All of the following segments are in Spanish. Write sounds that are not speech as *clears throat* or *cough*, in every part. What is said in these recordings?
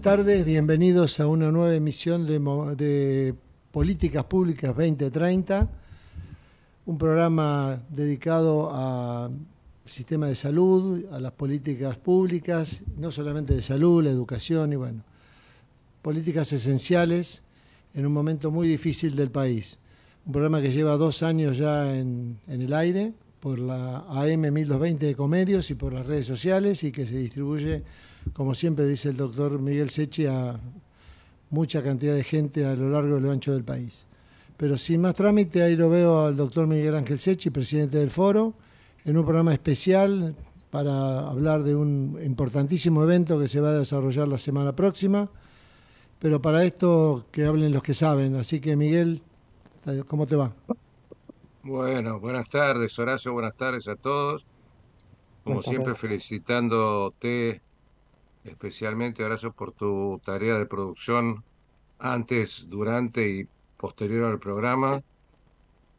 Buenas tardes, bienvenidos a una nueva emisión de, Políticas Públicas 2030, un programa dedicado al sistema de salud, a las políticas públicas, no solamente de salud, la educación y bueno, políticas esenciales en un momento muy difícil del país. Un programa que lleva dos años ya en, en el aire por la AM 1220 de Comedios y por las redes sociales y que se distribuye como siempre dice el doctor Miguel Sechi, a mucha cantidad de gente a lo largo y lo ancho del país. Pero sin más trámite, ahí lo veo al doctor Miguel Ángel Sechi, presidente del foro, en un programa especial para hablar de un importantísimo evento que se va a desarrollar la semana próxima. Pero para esto que hablen los que saben. Así que Miguel, ¿cómo te va? Bueno, buenas tardes Horacio, buenas tardes a todos. Como siempre, felicitándote especialmente gracias por tu tarea de producción antes, durante y posterior al programa.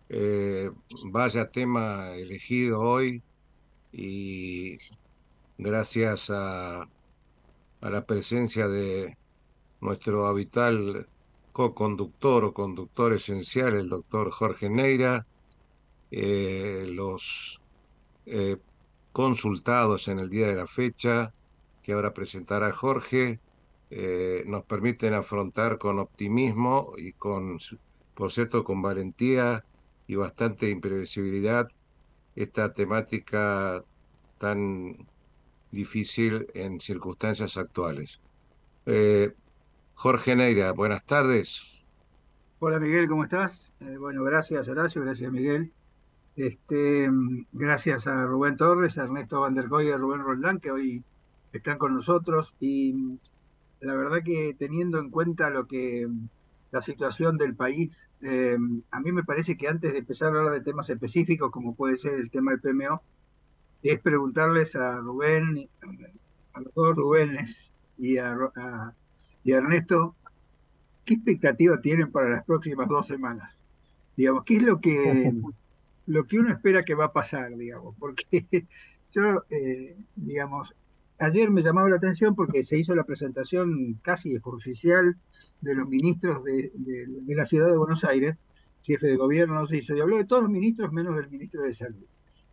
Eh, vaya tema elegido hoy y gracias a, a la presencia de nuestro habitual co-conductor o conductor esencial, el doctor Jorge Neira, eh, los eh, consultados en el día de la fecha, que ahora presentará Jorge, eh, nos permiten afrontar con optimismo y con, por cierto, con valentía y bastante imprevisibilidad esta temática tan difícil en circunstancias actuales. Eh, Jorge Neira, buenas tardes. Hola Miguel, ¿cómo estás? Eh, bueno, gracias Horacio, gracias Miguel. Este, gracias a Rubén Torres, a Ernesto Van der y a Rubén Roldán, que hoy están con nosotros y mm, la verdad que teniendo en cuenta lo que mm, la situación del país, eh, a mí me parece que antes de empezar a hablar de temas específicos, como puede ser el tema del PMO, es preguntarles a Rubén, a los dos Rubénes y a, y a Ernesto, ¿qué expectativa tienen para las próximas dos semanas? Digamos, ¿qué es lo que, *laughs* lo que uno espera que va a pasar, digamos? Porque *laughs* yo, eh, digamos, ayer me llamaba la atención porque se hizo la presentación casi oficial de los ministros de, la ciudad de Buenos Aires, jefe de gobierno se hizo, y habló de todos los ministros menos del ministro de Salud.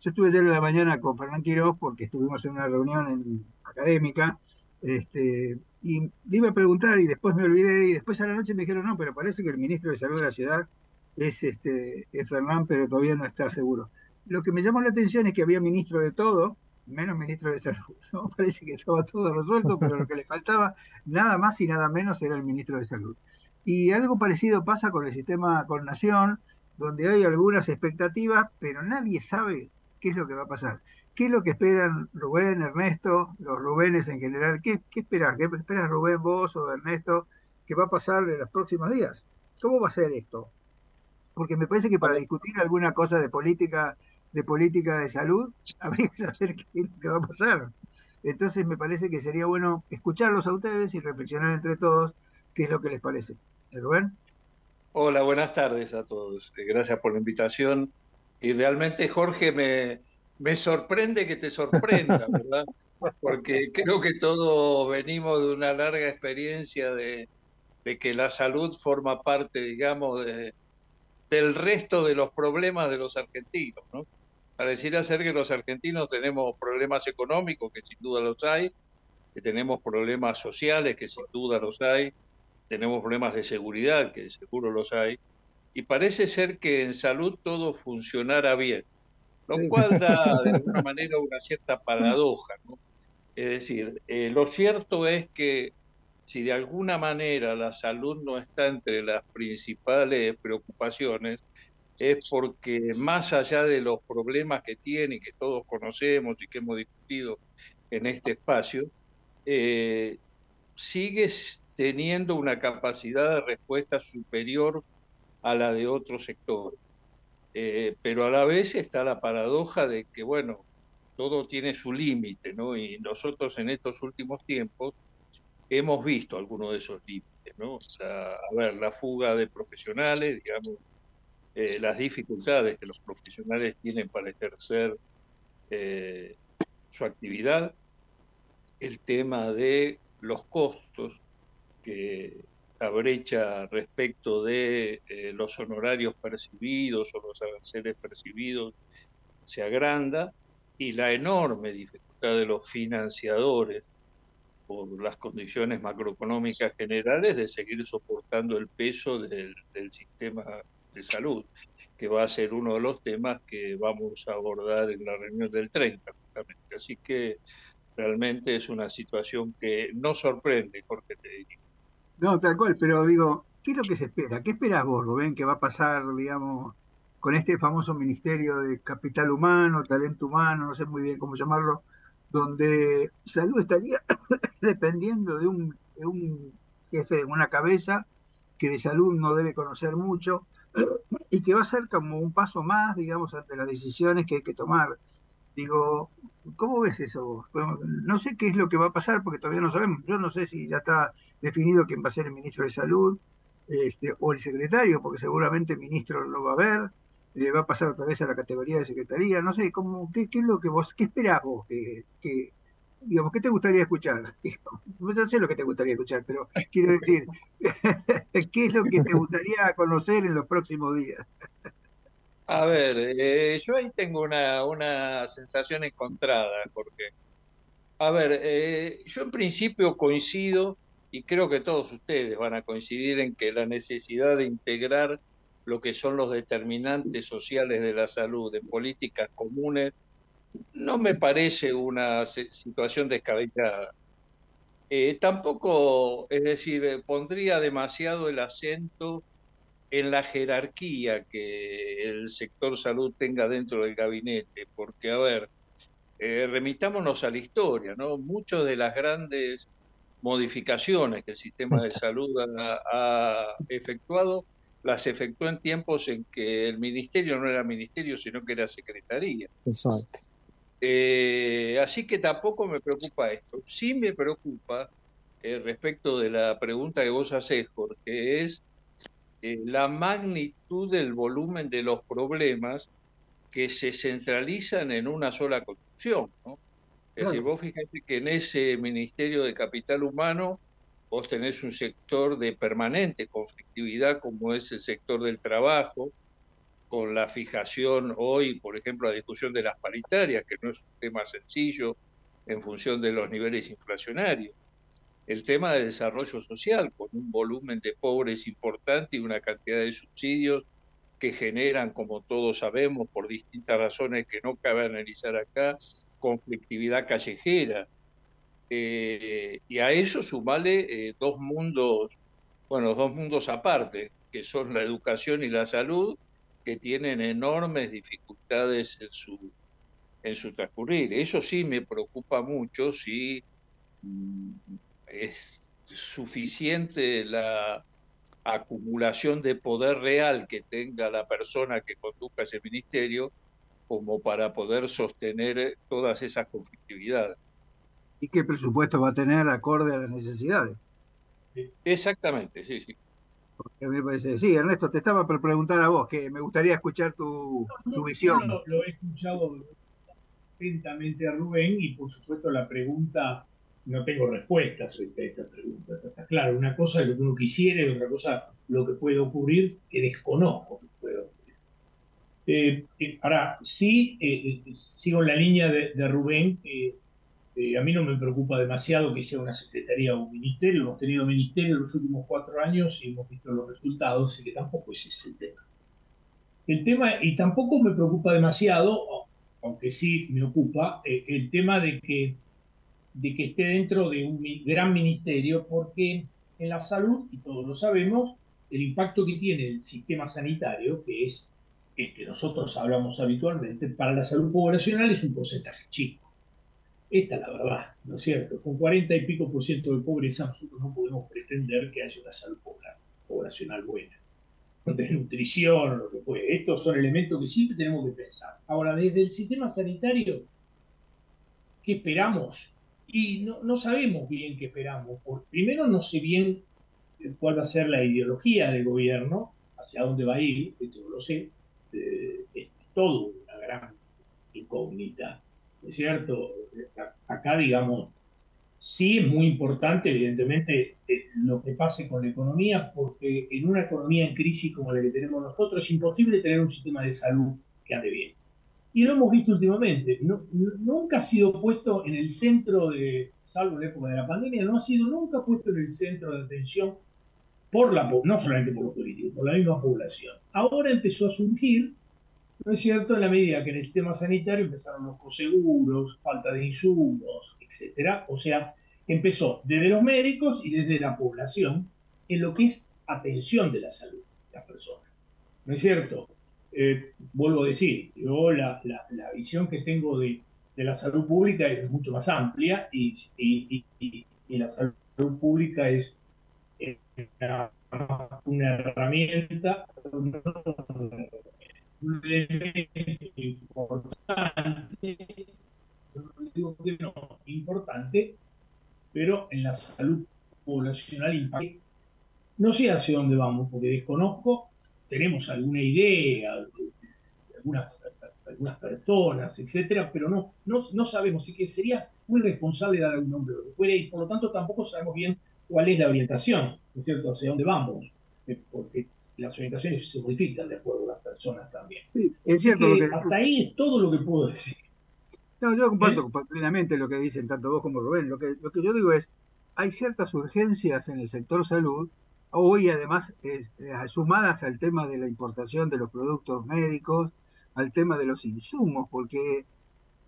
Yo estuve ayer en la mañana con Fernán Quiroz porque estuvimos en una reunión académica este, y le iba a preguntar y después me olvidé y después a la noche me dijeron, no, pero parece que el ministro de Salud de la ciudad es, este, es Fernán, pero todavía no está seguro. Lo que me llamó la atención es que había ministro de todo, menos ministro de Salud. *laughs* ¿no? Parece que estaba todo resuelto, pero lo que le faltaba nada más y nada menos era el ministro de Salud. Y algo parecido pasa con el sistema con Nación, donde hay algunas expectativas, pero nadie sabe qué es lo que va a pasar. ¿Qué es lo que esperan Rubén, Ernesto, los Rubénes en general? ¿Qué, qué esperas? ¿Qué esperas Rubén, vos o Ernesto? ¿Qué va a pasar en los próximos días? ¿Cómo va a ser esto? Porque me parece que para discutir alguna cosa de política de política de salud, *laughs* habría que saber qué, va a pasar. Entonces me parece que sería bueno escucharlos a ustedes y reflexionar entre todos qué es lo que les parece. Rubén. Hola, buenas tardes a todos. Eh, gracias por la invitación. Y realmente, Jorge, me, me sorprende que te sorprenda, *laughs* ¿verdad? Porque creo que todos venimos de una larga experiencia de, de que la salud forma parte, digamos, de, del resto de los problemas de los argentinos, ¿no? Pareciera ser que los argentinos tenemos problemas económicos, que sin duda los hay, que tenemos problemas sociales, que sin duda los hay, tenemos problemas de seguridad, que seguro los hay, y parece ser que en salud todo funcionara bien, lo cual da *laughs* de alguna manera una cierta paradoja. ¿no? Es decir, eh, lo cierto es que si de alguna manera la salud no está entre las principales preocupaciones, es porque más allá de los problemas que tiene que todos conocemos y que hemos discutido en este espacio, eh, sigue teniendo una capacidad de respuesta superior a la de otros sectores. Eh, pero a la vez está la paradoja de que, bueno, todo tiene su límite, ¿no? Y nosotros en estos últimos tiempos hemos visto algunos de esos límites, ¿no? a ver, la fuga de profesionales, digamos, eh, las dificultades que los profesionales tienen para ejercer eh, su actividad, el tema de los costos, que la brecha respecto de eh, los honorarios percibidos o los aranceles percibidos se agranda y la enorme dificultad de los financiadores por las condiciones macroeconómicas generales de seguir soportando el peso del, sistema de salud, que va a ser uno de los temas que vamos a abordar en la reunión del 30, justamente. Así que realmente es una situación que no sorprende, Jorge, te diría. No, tal cual, pero digo, ¿qué es lo que se espera? ¿Qué esperas vos, Rubén, que va a pasar, digamos, con este famoso Ministerio de Capital Humano, Talento Humano, no sé muy bien cómo llamarlo, donde salud estaría *coughs* dependiendo de un, jefe, de una cabeza que de salud no debe conocer mucho *clears throat* y que va a ser como un paso más, digamos, ante las decisiones que hay que tomar. Digo, ¿cómo ves eso No sé qué es lo que va a pasar porque todavía no sabemos. Yo no sé si ya está definido quién va a ser el ministro de Salud este, o el secretario, porque seguramente el ministro lo va a ver le va a pasar otra vez a la categoría de secretaría, no sé, ¿cómo, qué, qué es lo que vos, qué esperás vos que, digamos, ¿qué te gustaría escuchar? *laughs* No sé lo que te gustaría escuchar, pero quiero decir, *laughs* ¿qué es lo que te gustaría conocer en los próximos días? A ver, eh, yo ahí tengo una, una sensación encontrada, porque, a ver, eh, yo en principio coincido, y creo que todos ustedes van a coincidir en que la necesidad de integrar lo que son los determinantes sociales de la salud en políticas comunes, no me parece una situación descabellada. Eh, tampoco, es decir, eh, pondría demasiado el acento en la jerarquía que el sector salud tenga dentro del gabinete, porque, a ver, eh, remitámonos a la historia, ¿no? Muchas de las grandes modificaciones que el sistema de salud ha efectuado las efectuó en tiempos en que el ministerio no era ministerio, sino que era secretaría. Exacto. Eh, así que tampoco me preocupa esto. Sí me preocupa eh, respecto de la pregunta que vos haces, Jorge, es eh, la magnitud del volumen de los problemas que se centralizan en una sola construcción. ¿no? Es decir, vos fíjate que en ese Ministerio de Capital Humano vos tenés un sector de permanente conflictividad como es el sector del trabajo, con la fijación hoy, por ejemplo, la discusión de las paritarias, que no es un tema sencillo en función de los niveles inflacionarios. El tema de desarrollo social, con un volumen de pobres importante y una cantidad de subsidios que generan, como todos sabemos, por distintas razones que no cabe analizar acá, conflictividad callejera, eh, y a eso sumale eh, dos mundos, bueno, dos mundos aparte, que son la educación y la salud, que tienen enormes dificultades en su, en su transcurrir. Eso sí me preocupa mucho si mm, es suficiente la acumulación de poder real que tenga la persona que conduzca ese ministerio como para poder sostener todas esas conflictividades y qué presupuesto va a tener acorde a las necesidades. Exactamente, sí, sí. Porque me parece, sí, Ernesto, te estaba por preguntar a vos, que me gustaría escuchar tu, visión. lo, he escuchado atentamente a Rubén y por supuesto la pregunta, no tengo respuesta frente a esta pregunta. Está claro, una cosa es lo que uno quisiera y otra cosa lo que puede ocurrir que desconozco que puede ocurrir. Eh, eh, ahora, sí, eh, sigo en la línea de, de Rubén eh, a mí no me preocupa demasiado que sea una secretaría o un ministerio. Hemos tenido ministerio en los últimos cuatro años y hemos visto los resultados, así que tampoco ese es el tema. El tema, y tampoco me preocupa demasiado, aunque sí me ocupa, eh, el tema de que, de que esté dentro de un gran ministerio, porque en la salud, y todos lo sabemos, el impacto que tiene el sistema sanitario, que es el que nosotros hablamos habitualmente, para la salud poblacional es un porcentaje chico esta es la verdad, ¿no es cierto? Con 40 y pico por ciento de pobreza nosotros no podemos pretender que haya una salud poblacional buena. No nutrición, lo que puede. Estos son elementos que siempre tenemos que pensar. Ahora, desde el sistema sanitario, ¿qué esperamos? Y no, sabemos bien qué esperamos. Por, primero no sé bien cuál va a ser la ideología del gobierno, hacia dónde va a ir, esto no lo sé. Eh, es todo una gran incógnita. ¿Es cierto? Acá, digamos, Sí es muy importante, evidentemente, eh, lo que pase con la economía, porque en una economía en crisis como la que tenemos nosotros es imposible tener un sistema de salud que ande bien. Y lo hemos visto últimamente. nunca ha sido puesto en el centro de, salvo en la época de la pandemia, no ha sido nunca puesto en el centro de atención por la, no solamente por los políticos, por la misma población. Ahora empezó a surgir, ¿no es cierto?, en la medida que en el sistema sanitario empezaron los coseguros, falta de insumos, etcétera. O sea, empezó desde los médicos y desde la población en lo que es atención de la salud de las personas. ¿No es cierto? Eh, vuelvo a decir, yo la, la, visión que tengo de, de, la salud pública es mucho más amplia y, y, y, la salud pública es una, herramienta, importante, digo no, importante, pero en la salud poblacional no sé hacia dónde vamos, porque desconozco tenemos alguna idea, algunas, algunas personas, etcétera, pero no, no, no sabemos, así que sería muy responsable dar algún nombre y por lo tanto tampoco sabemos bien cuál es la orientación, ¿no es cierto?, hacia dónde vamos, eh, porque las orientaciones se modifican de acuerdo a las personas también. Sí, es cierto. hasta ahí es todo lo que puedo decir. No, yo comparto ¿Eh? plenamente lo que dicen tanto vos como Rubén. Lo que, lo que yo digo es, hay ciertas urgencias en el sector salud hoy además eh, sumadas al tema de la importación de los productos médicos, al tema de los insumos, porque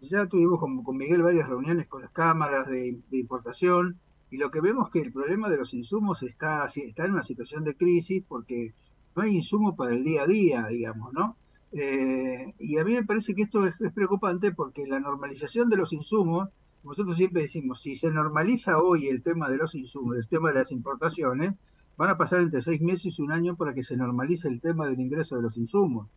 ya tuvimos con, con Miguel varias reuniones con las cámaras de, importación y lo que vemos es que el problema de los insumos está, está en una situación de crisis porque no hay insumo para el día a día, digamos, ¿no? Eh, y a mí me parece que esto es, es, preocupante porque la normalización de los insumos, nosotros siempre decimos, si se normaliza hoy el tema de los insumos, el tema de las importaciones, Van a pasar entre seis meses y un año para que se normalice el tema del ingreso de los insumos.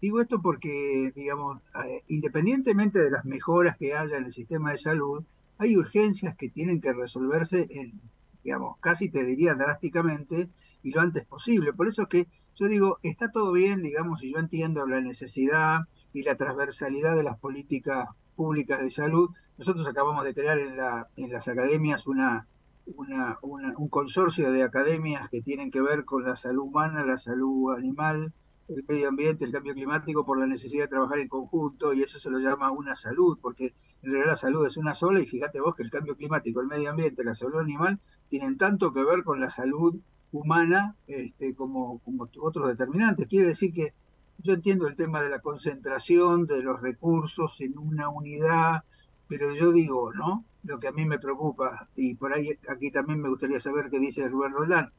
Digo esto porque, digamos, eh, independientemente de las mejoras que haya en el sistema de salud, hay urgencias que tienen que resolverse en, digamos, casi te diría drásticamente y lo antes posible. Por eso es que yo digo, está todo bien, digamos, y yo entiendo la necesidad y la transversalidad de las políticas públicas de salud. Nosotros acabamos de crear en, la, en las academias una, un consorcio de academias que tienen que ver con la salud humana, la salud animal, el medio ambiente, el cambio climático, por la necesidad de trabajar en conjunto, y eso se lo llama una salud, porque en realidad la salud es una sola, y fíjate vos que el cambio climático, el medio ambiente, la salud animal, tienen tanto que ver con la salud humana este, como, otros determinantes. Quiere decir que yo entiendo el tema de la concentración de los recursos en una unidad, pero yo digo, ¿no? lo que a mí me preocupa, y por ahí aquí también me gustaría saber qué dice Rubén Roldán,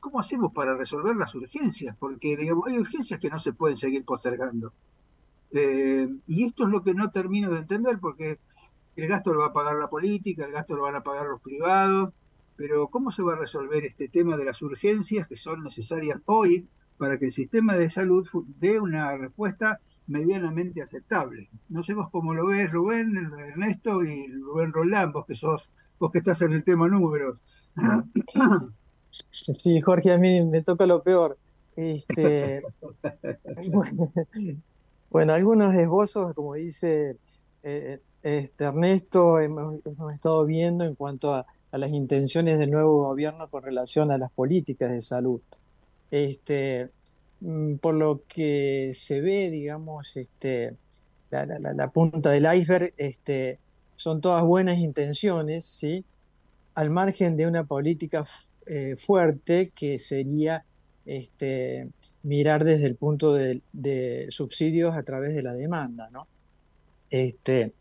¿cómo hacemos para resolver las urgencias? Porque digamos, hay urgencias que no se pueden seguir postergando. Eh, y esto es lo que no termino de entender, porque el gasto lo va a pagar la política, el gasto lo van a pagar los privados, pero ¿cómo se va a resolver este tema de las urgencias que son necesarias hoy para que el sistema de salud dé una respuesta medianamente aceptable. No sé vos cómo lo ves, Rubén, Ernesto y Rubén Roland, vos que sos, vos que estás en el tema números. *clears throat* Sí, Jorge, a mí me toca lo peor. Este, *laughs* bueno, algunos esbozos, como dice eh, este Ernesto, hemos, estado viendo en cuanto a, las intenciones del nuevo gobierno con relación a las políticas de salud. Este, Mm, por lo que se ve, digamos, este, la, punta del iceberg, este, son todas buenas intenciones, ¿sí? al margen de una política eh, fuerte que sería este, mirar desde el punto de, subsidios a través de la demanda. ¿no? Este,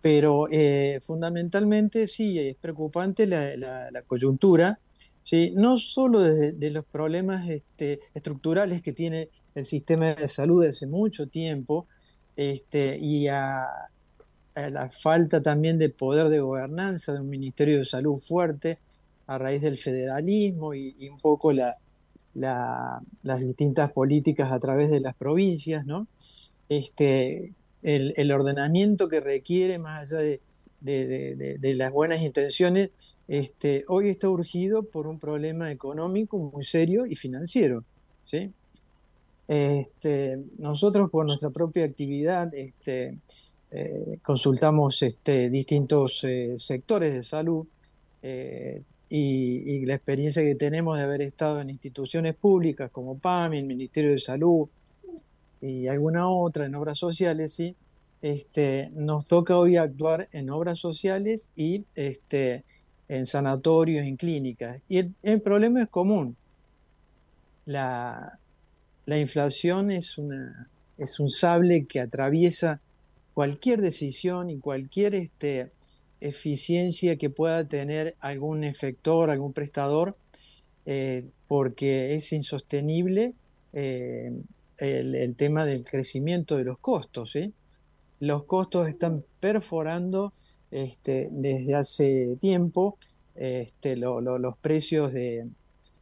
pero eh, fundamentalmente sí, es preocupante la coyuntura ¿sí? no solo de, los problemas este, estructurales que tiene el sistema de salud desde mucho tiempo, este, y a, la falta también de poder de gobernanza de un Ministerio de Salud fuerte a raíz del federalismo y, un poco la, las distintas políticas a través de las provincias, ¿no? Este, el, ordenamiento que requiere, más allá de, de, las buenas intenciones, este, hoy está urgido por un problema económico muy serio y financiero. ¿sí? Este, nosotros por nuestra propia actividad este, eh, consultamos este, distintos eh, sectores de salud eh, y, la experiencia que tenemos de haber estado en instituciones públicas como PAMI, el Ministerio de Salud y alguna otra en obras sociales, ¿sí? este, nos toca hoy actuar en obras sociales y este, en sanatorios, en clínicas. Y el, problema es común. La, la inflación es, una, es un sable que atraviesa cualquier decisión y cualquier este, eficiencia que pueda tener algún efector, algún prestador, eh, porque es insostenible eh, el, tema del crecimiento de los costos. Los costos están perforando este, desde hace tiempo este, los precios de,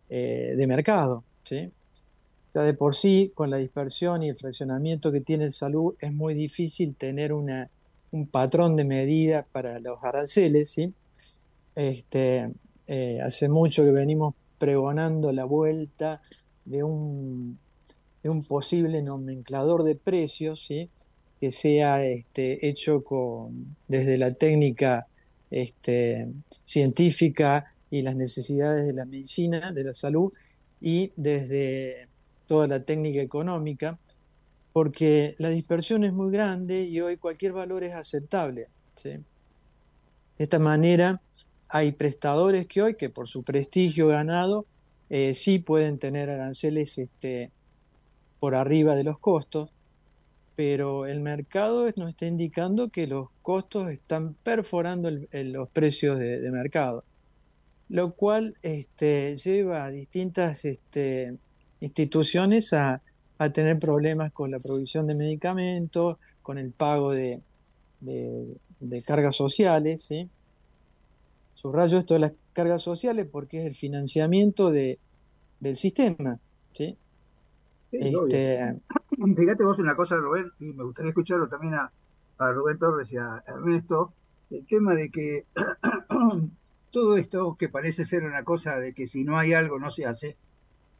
eh, mercado. ¿sí? Ya de por sí, con la dispersión y el fraccionamiento que tiene el salud, es muy difícil tener una un patrón de medida para los aranceles. ¿sí? Este, eh, hace mucho que venimos pregonando la vuelta de un, de un posible nomenclador de precios, ¿sí? que sea este, hecho con, desde la técnica este, científica y las necesidades de la medicina, de la salud, y desde toda la técnica económica, porque la dispersión es muy grande y hoy cualquier valor es aceptable. De esta manera, hay prestadores que hoy, que por su prestigio ganado, eh, sí pueden tener aranceles este, por arriba de los costos, pero el mercado nos está indicando que los costos están perforando los precios de, mercado, lo cual este, lleva a distintas este, instituciones a a tener problemas con la provisión de medicamentos, con el pago de, de, cargas sociales. ¿sí? Subrayo esto de las cargas sociales porque es el financiamiento de, del sistema. ¿sí? este... Fíjate vos una cosa, Rubén, y me gustaría escucharlo también a, a Rubén Torres y a Ernesto, el tema de que *clears throat* todo esto que parece ser una cosa de que si no hay algo no se hace,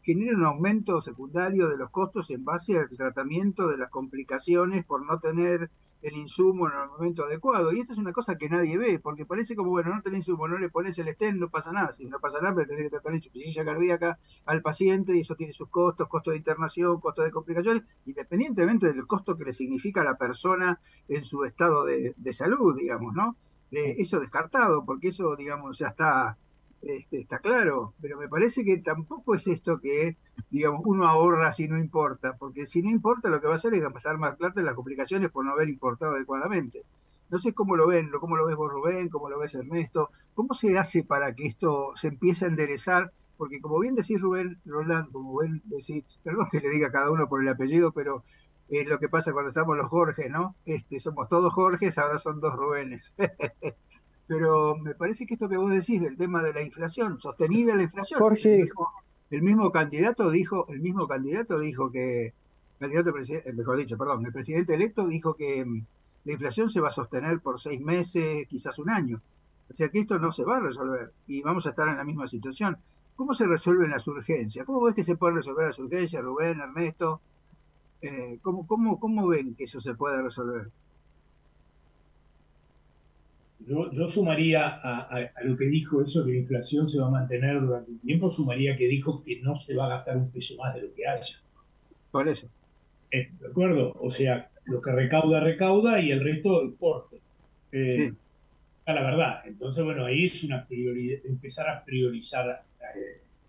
genera un aumento secundario de los costos en base al tratamiento de las complicaciones por no tener el insumo en el momento adecuado. Y esto es una cosa que nadie ve, porque parece como, bueno, no tenés insumo, no le pones el estén, no pasa nada. Si no pasa nada, pero tenés que tratar insuficiencia cardíaca al paciente y eso tiene sus costos, costos de internación, costos de complicaciones, independientemente del costo que le significa a la persona en su estado de, salud, digamos, ¿no? Eso descartado, porque eso, digamos, ya está este, está claro, pero me parece que tampoco es esto que, digamos, uno ahorra si no importa, porque si no importa lo que va a hacer es gastar más plata en las complicaciones por no haber importado adecuadamente. No sé cómo lo ven, cómo lo ves vos Rubén, cómo lo ves Ernesto, cómo se hace para que esto se empiece a enderezar, porque como bien decís Rubén, Roland, como bien decís, perdón que le diga a cada uno por el apellido, pero es lo que pasa cuando estamos los Jorge, ¿no? Este, somos todos Jorges, ahora son dos Rubénes. *laughs* pero me parece que esto que vos decís del tema de la inflación, sostenida la inflación, Jorge. El mismo, candidato dijo, el mismo candidato dijo que, candidato eh, mejor dicho, perdón, el presidente electo dijo que mm, la inflación se va a sostener por seis meses, quizás un año. O sea que esto no se va a resolver y vamos a estar en la misma situación. ¿Cómo se resuelven las urgencias? ¿Cómo ves que se pueden resolver las urgencias, Rubén, Ernesto? Eh, ¿cómo, cómo, ¿Cómo ven que eso se puede resolver? Yo, sumaría a, lo que dijo eso, que la inflación se va a mantener durante un tiempo, sumaría que dijo que no se va a gastar un peso más de lo que haya. Por eso. Eh, ¿De acuerdo? O sea, lo que recauda, recauda y el resto exporte. Eh, sí. La verdad. Entonces, bueno, ahí es una empezar a priorizar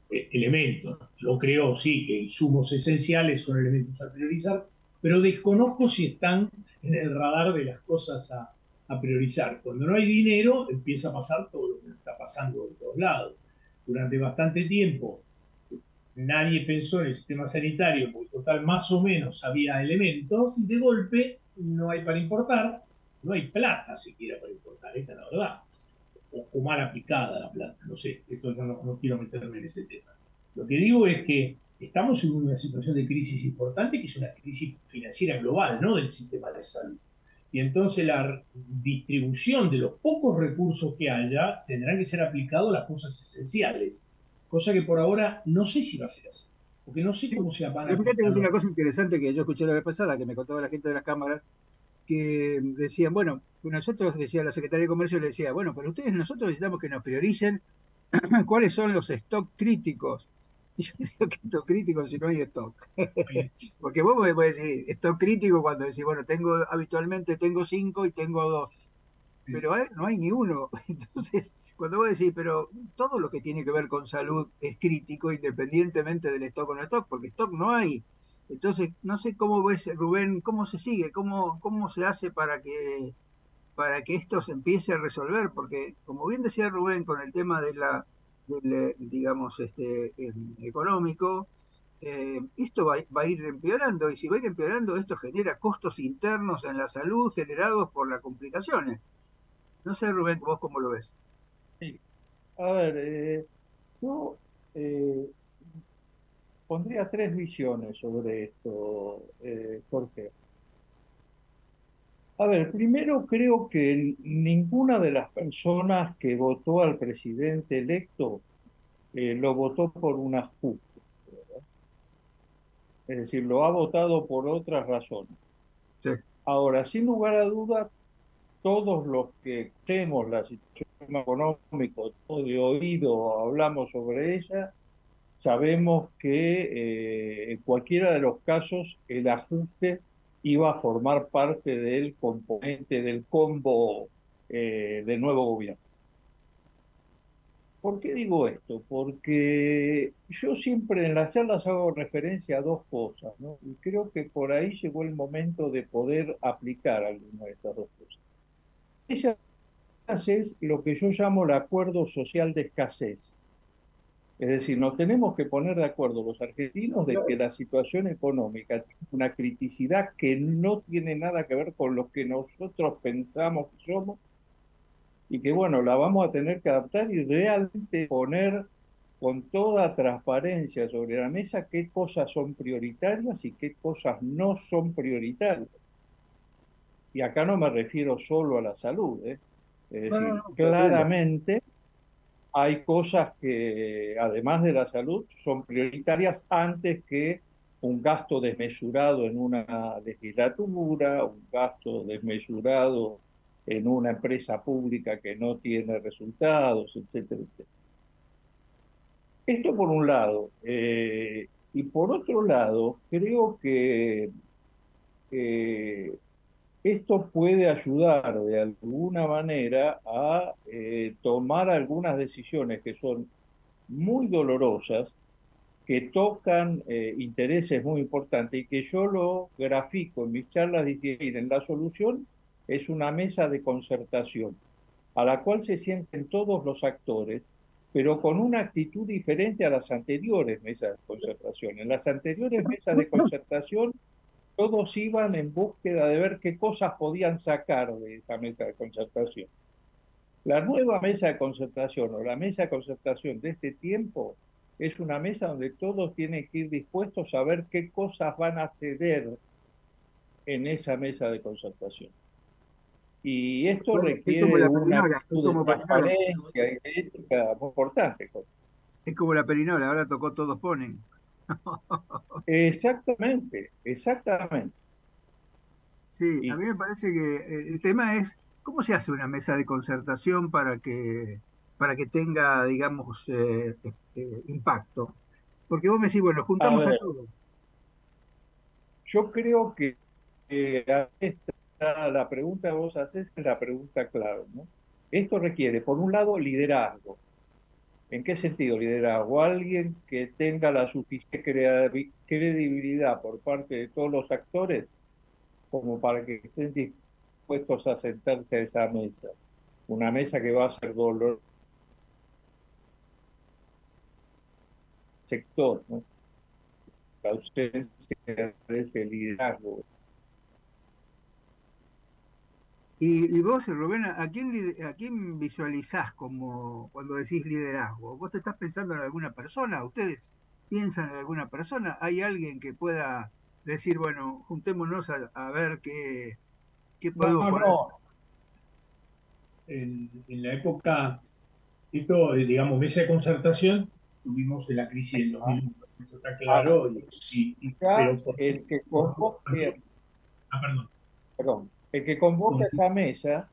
eh, elementos. Yo creo, sí, que insumos esenciales son elementos a priorizar, pero desconozco si están en el radar de las cosas a, a priorizar. Cuando no hay dinero, empieza a pasar todo lo que está pasando en todos lados. Durante bastante tiempo, nadie pensó en el sistema sanitario, porque total más o menos había elementos, y de golpe no hay para importar, no hay plata siquiera para importar, esta es la verdad. O, mal aplicada la plata, no sé, esto yo no, no quiero meterme en ese tema. Lo que digo es que estamos en una situación de crisis importante, que es una crisis financiera global, no del sistema de salud y entonces la distribución de los pocos recursos que haya tendrán que ser aplicados a las cosas esenciales, cosa que por ahora no sé si va a ser así, porque no sé cómo se van a... Fíjate es una cosa interesante que yo escuché la vez pasada, que me contaba la gente de las cámaras, que decían, bueno, nosotros, decía la Secretaría de Comercio, le decía, bueno, pero ustedes, nosotros necesitamos que nos prioricen *clears throat* cuáles son los stock críticos. *laughs* Yo decía que stock crítico si no hay stock. *laughs* Porque vos me puedes decir stock crítico cuando decís, bueno, tengo habitualmente tengo cinco y tengo dos. Pero no hay ni uno. *laughs* Entonces, cuando vos decís, pero todo lo que tiene que ver con salud es crítico independientemente del stock o no stock, porque stock no hay. Entonces, no sé cómo ves, Rubén, cómo se sigue, cómo, cómo se hace para que, para que esto se empiece a resolver, porque como bien decía Rubén con el tema de la, del, digamos, este, em, económico, eh, esto va, va, a ir empeorando y si va a ir empeorando esto genera costos internos en la salud generados por las complicaciones. No sé, Rubén, vos cómo lo ves. Sí. A ver, eh, yo eh, pondría tres visiones sobre esto, eh, Jorge. A ver, primero creo que ninguna de las personas que votó al presidente electo eh, lo votó por un ajuste. Es decir, lo ha votado por otras razones. Sí. Ahora, sin lugar a dudas, todos los que tenemos la situación económica, todo de oído hablamos sobre ella, sabemos que eh, en cualquiera de los casos el ajuste iba a formar parte del componente del combo eh, del nuevo gobierno. ¿Por qué digo esto? Porque yo siempre en las charlas hago referencia a dos cosas, ¿no? Y creo que por ahí llegó el momento de poder aplicar alguna de estas dos cosas. Ella es lo que yo llamo el acuerdo social de escasez. Es decir, nos tenemos que poner de acuerdo los argentinos de que la situación económica tiene una criticidad que no tiene nada que ver con lo que nosotros pensamos que somos y que bueno, la vamos a tener que adaptar y realmente poner con toda transparencia sobre la mesa qué cosas son prioritarias y qué cosas no son prioritarias. Y acá no me refiero solo a la salud, ¿eh? es decir, no, no, claramente hay cosas que, además de la salud, son prioritarias antes que un gasto desmesurado en una legislatura, un gasto desmesurado en una empresa pública que no tiene resultados, etcétera, etcétera. Esto por un lado. Eh, y por otro lado, creo que eh, esto puede ayudar de alguna manera a eh, tomar algunas decisiones que son muy dolorosas, que tocan eh, intereses muy importantes y que yo lo grafico en mis charlas diciendo, miren, la solución es una mesa de concertación a la cual se sienten todos los actores, pero con una actitud diferente a las anteriores mesas de concertación. En las anteriores mesas de concertación todos iban en búsqueda de ver qué cosas podían sacar de esa mesa de concertación. La nueva mesa de concertación o la mesa de concertación de este tiempo es una mesa donde todos tienen que ir dispuestos a ver qué cosas van a ceder en esa mesa de concertación. Y esto requiere una actitud de transparencia y ética muy importante. Es como la perinola, ahora tocó todos ponen. *laughs* Exactamente, exactamente. Sí, a mí me parece que el tema es cómo se hace una mesa de concertación para que para que tenga, digamos, eh, este, impacto. Porque vos me decís, bueno, juntamos a, todos. Yo creo que eh, esta, la pregunta que vos haces es la pregunta clave. ¿no? Esto requiere, por un lado, liderazgo. ¿En qué sentido liderazgo? Alguien que tenga la suficiente credibilidad por parte de todos los actores como para que estén dispuestos a sentarse a esa mesa. Una mesa que va a ser dolor sector, ¿no? La ausencia de ese liderazgo. Y, y, vos, Rubén, ¿a quién, ¿a quién visualizás como cuando decís liderazgo? ¿Vos te estás pensando en alguna persona? ¿Ustedes piensan en alguna persona? ¿Hay alguien que pueda decir, bueno, juntémonos a, a ver qué, qué podemos no, no, no. En, en, la época, esto, digamos, mesa de concertación, tuvimos la crisis del 2001, eso está claro. Y, y, y pero por... el que convoque... Ah, perdón. Perdón el que convoca esa mesa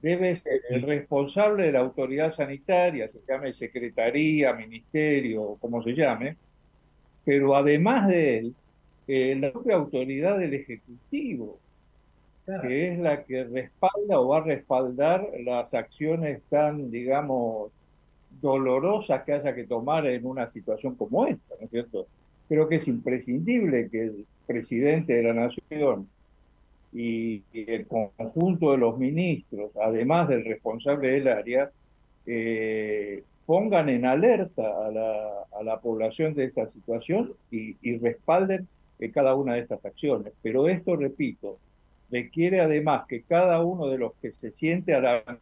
debe ser el responsable de la autoridad sanitaria, se llame secretaría, ministerio, como se llame, pero además de él, eh, la propia autoridad del Ejecutivo, que es la que respalda o va a respaldar las acciones tan, digamos, dolorosas que haya que tomar en una situación como esta, ¿no es cierto? Creo que es imprescindible que el presidente de la Nación y, el conjunto de los ministros, además del responsable del área, eh, pongan en alerta a la, a la, población de esta situación y, y respalden cada una de estas acciones. Pero esto, repito, requiere además que cada uno de los que se siente a la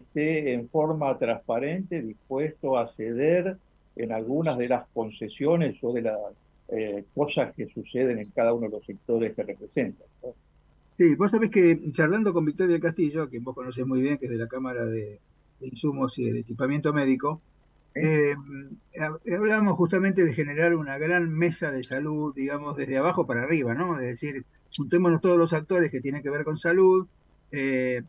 esté en forma transparente, dispuesto a ceder en algunas de las concesiones o de las eh, cosas que suceden en cada uno de los sectores que representan. Sí, vos sabés que charlando con Victoria Castillo, que vos conocés muy bien, que es de la Cámara de, Insumos y de Equipamiento Médico, eh, hablábamos justamente de generar una gran mesa de salud, digamos, desde abajo para arriba, ¿no? Es decir, juntémonos todos los actores que tienen que ver con salud, eh,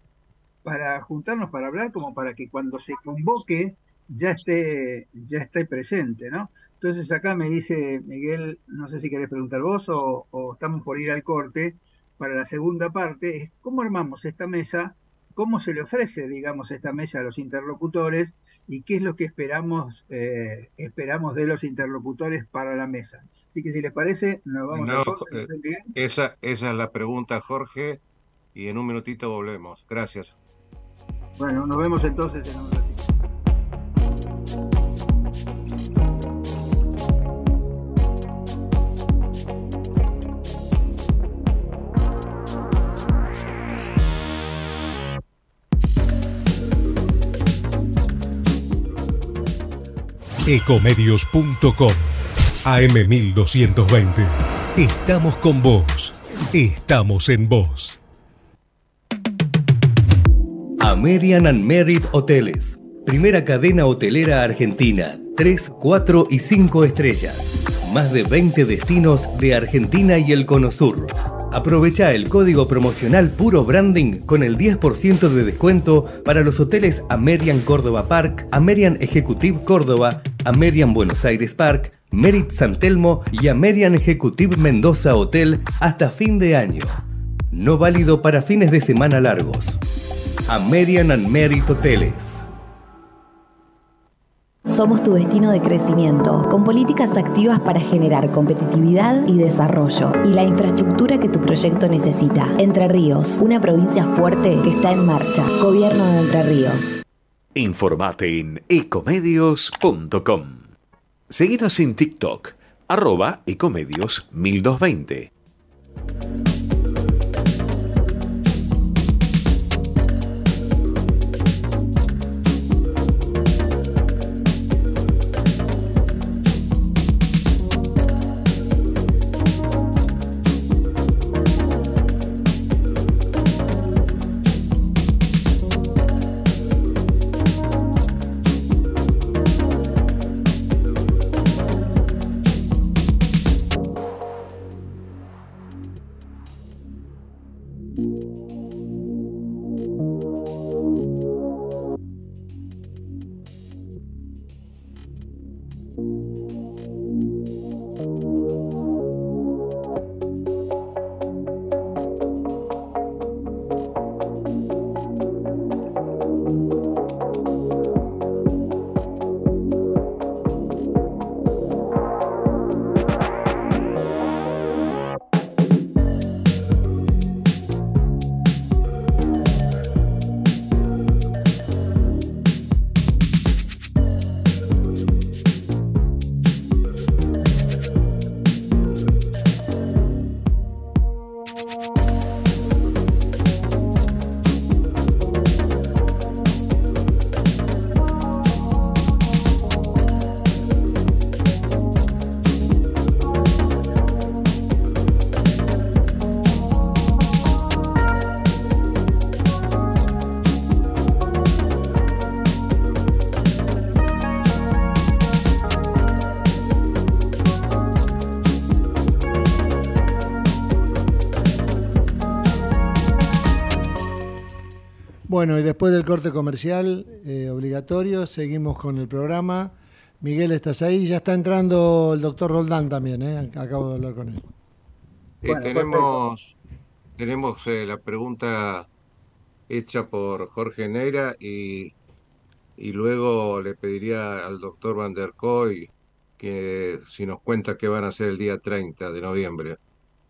para juntarnos para hablar, como para que cuando se convoque ya esté, ya esté presente, ¿no? Entonces acá me dice Miguel, no sé si querés preguntar vos o, estamos por ir al corte, para la segunda parte, es cómo armamos esta mesa, cómo se le ofrece, digamos, esta mesa a los interlocutores y qué es lo que esperamos, eh, esperamos de los interlocutores para la mesa. Así que si les parece, nos vamos al corte. Eh, esa, esa es la pregunta, Jorge, y en un minutito volvemos. Gracias. Bueno, nos vemos entonces en un Ecomedios.com AM1220. Estamos con vos. Estamos en vos. American and Merit Hoteles. Primera cadena hotelera argentina. 3, 4 y 5 estrellas. Más de 20 destinos de Argentina y el Cono Sur. Aprovecha el código promocional Puro Branding con el 10% de descuento para los hoteles Amerian Córdoba Park, Amerian Executive Córdoba, Amerian Buenos Aires Park, Merit San Telmo y Amerian Executive Mendoza Hotel hasta fin de año. No válido para fines de semana largos. American and Merit Hoteles. Somos tu destino de crecimiento, con políticas activas para generar competitividad y desarrollo y la infraestructura que tu proyecto necesita. Entre Ríos, una provincia fuerte que está en marcha. Gobierno de Entre Ríos. Informate en ecomedios.com. Seguinos en TikTok, arroba ecomedios 1220. Bueno, y después del corte comercial eh, obligatorio, seguimos con el programa. Miguel, ¿estás ahí? Ya está entrando el doctor Roldán también, ¿eh? acabo de hablar con él. tenemos tenemos eh, la pregunta hecha por Jorge Neira y, y luego le pediría al doctor Van der Koy que si nos cuenta qué van a hacer el día 30 de noviembre.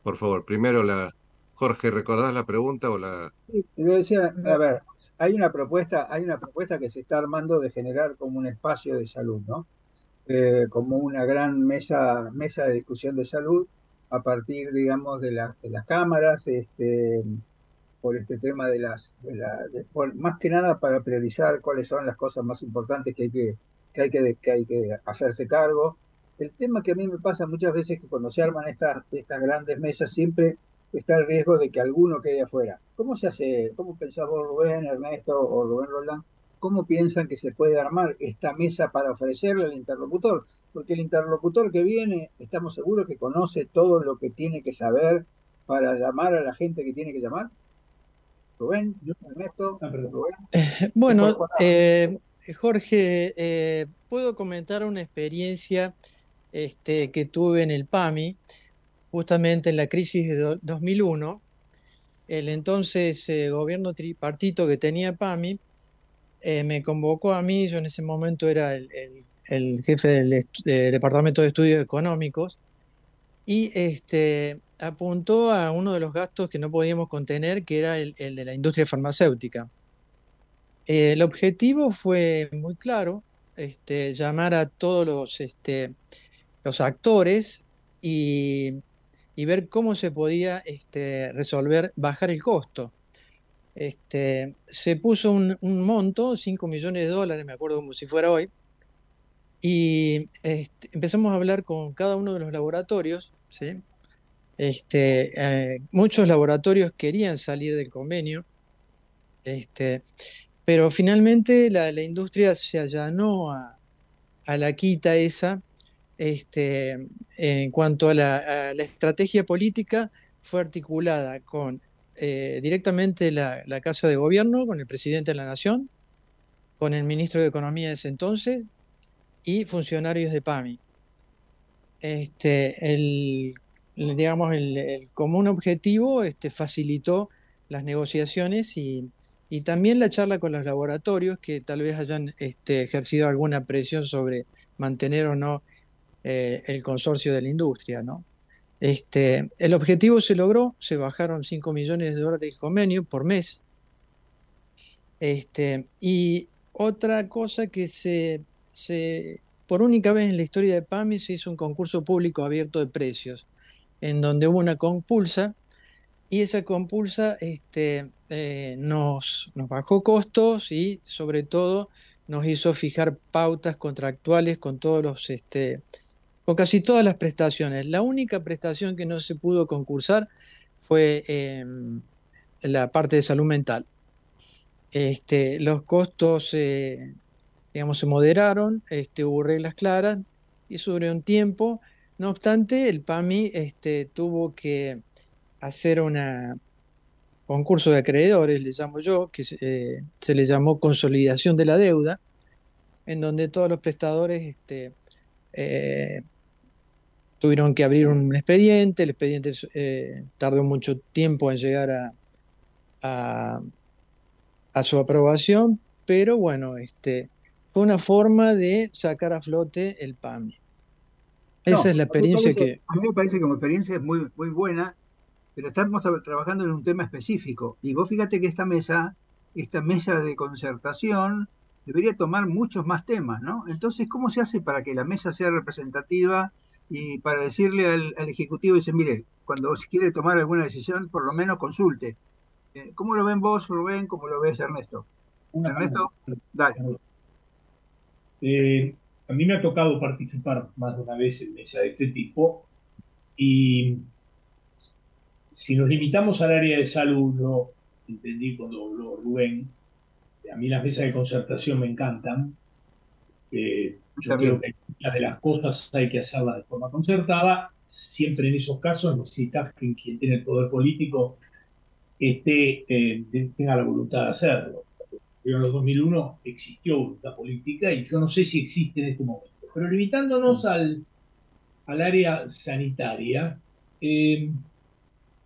Por favor, primero la... Jorge, ¿recordás la pregunta o la...? yo decía, a ver, hay una propuesta, hay una propuesta que se está armando de generar como un espacio de salud, ¿no? Eh, como una gran mesa, mesa de discusión de salud a partir, digamos, de, de las cámaras, este, por este tema de las, de la, más que nada para priorizar cuáles son las cosas más importantes que hay que, que hay que, que, hay que hacerse cargo. El tema que a mí me pasa muchas veces que cuando se arman estas, estas grandes mesas siempre está el riesgo de que alguno quede afuera. ¿Cómo se hace, cómo pensás vos Rubén, Ernesto o Rubén Roland, cómo piensan que se puede armar esta mesa para ofrecerle al interlocutor? Porque el interlocutor que viene, estamos seguros que conoce todo lo que tiene que saber para llamar a la gente que tiene que llamar. Rubén, Ernesto, ah, Rubén. bueno, Jorge, eh, puedo comentar una experiencia este, que tuve en el PAMI, justamente en la crisis de 2001. El entonces eh, gobierno tripartito que tenía PAMI eh, me convocó a mí, yo en ese momento era el, jefe del Departamento de Estudios Económicos, y este, apuntó a uno de los gastos que no podíamos contener, que era el de la industria farmacéutica. Eh, el objetivo fue muy claro, este, llamar a todos los, este, los actores y, ver cómo se podía este, resolver, bajar el costo. Este, se puso un, monto, 5 millones de dólares, me acuerdo como si fuera hoy, y este, empezamos a hablar con cada uno de los laboratorios. ¿sí? Este, eh, muchos laboratorios querían salir del convenio. Pero finalmente la, industria se allanó a, la quita esa. Este, en cuanto a la, estrategia política, fue articulada con eh, directamente la, Casa de Gobierno, con el presidente de la Nación, con el ministro de Economía de ese entonces y funcionarios de PAMI. Este, el, digamos, el, común objetivo este, facilitó las negociaciones y, y también la charla con los laboratorios que tal vez hayan este, ejercido alguna presión sobre mantener o no eh, el consorcio de la industria. ¿no? Este, el objetivo se logró, se bajaron 5 millones de dólares de convenio por mes. Este, y otra cosa que se, se, por única vez en la historia de PAMI se hizo un concurso público abierto de precios, en donde hubo una compulsa y esa compulsa este, eh, nos, nos bajó costos y sobre todo nos hizo fijar pautas contractuales con todos los, este, con casi todas las prestaciones. La única prestación que no se pudo concursar fue em, la parte de salud mental. Este, los costos, eh, digamos, se moderaron, este, hubo reglas claras y sobre un tiempo. No obstante, el PAMI este, tuvo que hacer un concurso de acreedores, le llamo yo, que eh, se le llamó consolidación de la deuda, en donde todos los prestadores eh, tuvieron que abrir un expediente, el expediente eh, tardó mucho tiempo en llegar a, a, su aprobación, pero bueno, este, fue una forma de sacar a flote el PAMI. Esa es la experiencia que... A mí me parece que como experiencia es muy, muy buena pero estamos trabajando en un tema específico. Y vos fíjate que esta mesa, esta mesa de concertación, debería tomar muchos más temas, ¿no? Entonces, ¿cómo se hace para que la mesa sea representativa y para decirle al, Ejecutivo, dice, mire, cuando quiere tomar alguna decisión, por lo menos consulte? Eh, ¿Cómo lo ven vos, Rubén? ¿Cómo lo ves, Ernesto? Ernesto, dale. Eh, a mí me ha tocado participar más de una vez en mesa de este tipo y si nos limitamos al área de salud, lo entendí cuando habló Rubén, a mí las mesas de concertación me encantan. Yo creo que muchas de las cosas hay que hacerlas de forma concertada. Siempre en esos casos necesitas que quien tiene el poder político esté, eh, tenga la voluntad de hacerlo. pero en los 2001 existió voluntad política y yo no sé si existe en este momento. Pero limitándonos al, al área sanitaria, eh,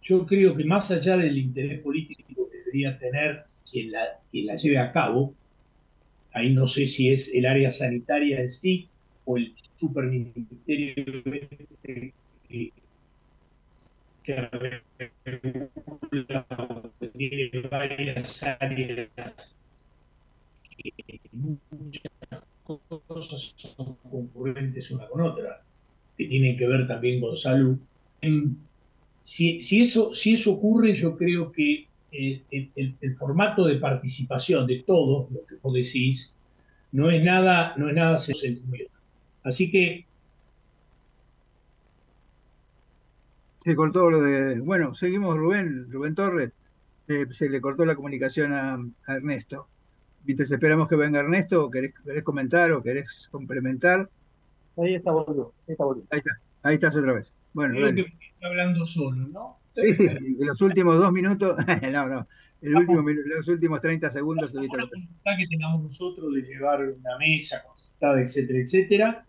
yo creo que más allá del interés político que debería tener quien la, quien la lleve a cabo, ahí no sé si es el área sanitaria en sí o el superministerio que, que tiene varias áreas que muchas cosas son concurrentes una con otra, que tienen que ver también con salud. Si, si, eso, si eso ocurre, yo creo que el, el, formato de participación de todos, lo que vos decís, no es nada, no es nada sencillo. Así que. Se cortó lo de. Bueno, seguimos, Rubén, Rubén Torres. Eh, se le cortó la comunicación a, a Ernesto. ¿Viste? Esperamos que venga Ernesto, o querés, querés comentar o querés complementar. Ahí está, boludo. Ahí está, boludo. Ahí está. Ahí estás otra vez. Bueno, Creo que está hablando solo, ¿no? Sí, en los últimos dos minutos, *laughs* no, no, el último, *laughs* los últimos 30 segundos. La voluntad que tengamos nosotros de llevar una mesa concertada, etcétera, etcétera,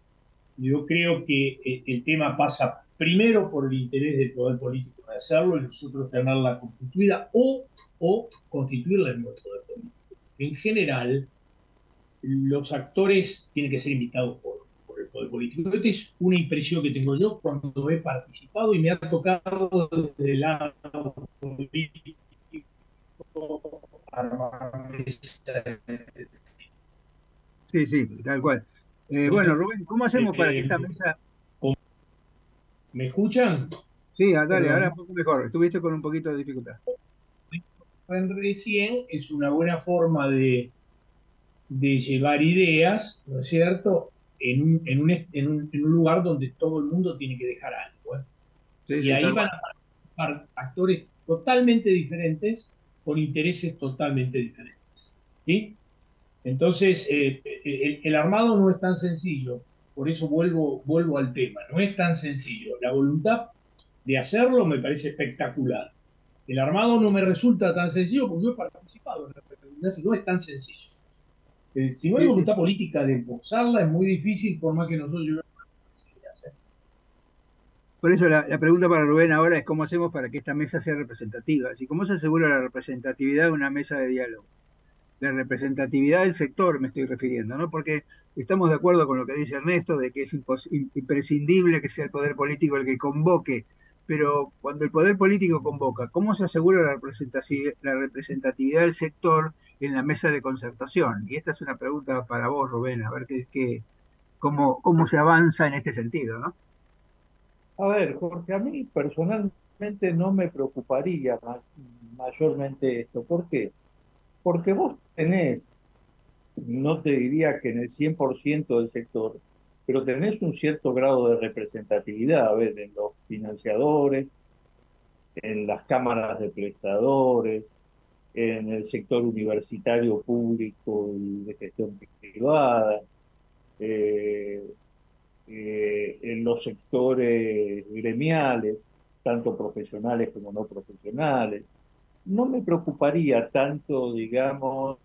yo creo que eh, el tema pasa primero por el interés del poder político de hacerlo y nosotros tenerla constituida o, o constituirla en nuestro poder político. En general, los actores tienen que ser invitados por el poder político. Esta es una impresión que tengo yo cuando he participado y me ha tocado desde el lado político Sí, sí, tal cual. Eh, bueno, Rubén, ¿cómo hacemos para que esta mesa... ¿Me escuchan? Sí, ah, dale, ahora un poco mejor. Estuviste con un poquito de dificultad. Recién es una buena forma de, de llevar ideas, ¿no es cierto? En un, en un, en un, en un lugar donde todo el mundo tiene que dejar algo. ¿eh? Sí, y ahí van a participar actores totalmente diferentes con intereses totalmente diferentes. ¿sí? Entonces, eh, el, el, armado no es tan sencillo, por eso vuelvo, vuelvo al tema, no es tan sencillo. La voluntad de hacerlo me parece espectacular. El armado no me resulta tan sencillo porque yo he participado en la no es tan sencillo. Eh, si no hay voluntad política de impulsarla, es muy difícil, por más que nosotros llevemos Por eso la, la, pregunta para Rubén ahora es cómo hacemos para que esta mesa sea representativa. Así cómo se asegura la representatividad de una mesa de diálogo. La representatividad del sector me estoy refiriendo, ¿no? Porque estamos de acuerdo con lo que dice Ernesto, de que es imprescindible que sea el poder político el que convoque pero cuando el poder político convoca, ¿cómo se asegura la representatividad del sector en la mesa de concertación? Y esta es una pregunta para vos, Rubén, a ver qué, qué, cómo, cómo se avanza en este sentido, ¿no? A ver, Jorge, a mí personalmente no me preocuparía mayormente esto. ¿Por qué? Porque vos tenés, no te diría que en el 100% del sector, pero tenés un cierto grado de representatividad, en los financiadores, en las cámaras de prestadores, en el sector universitario público y de gestión privada, eh, eh, en los sectores gremiales, tanto profesionales como no profesionales. No me preocuparía tanto, digamos,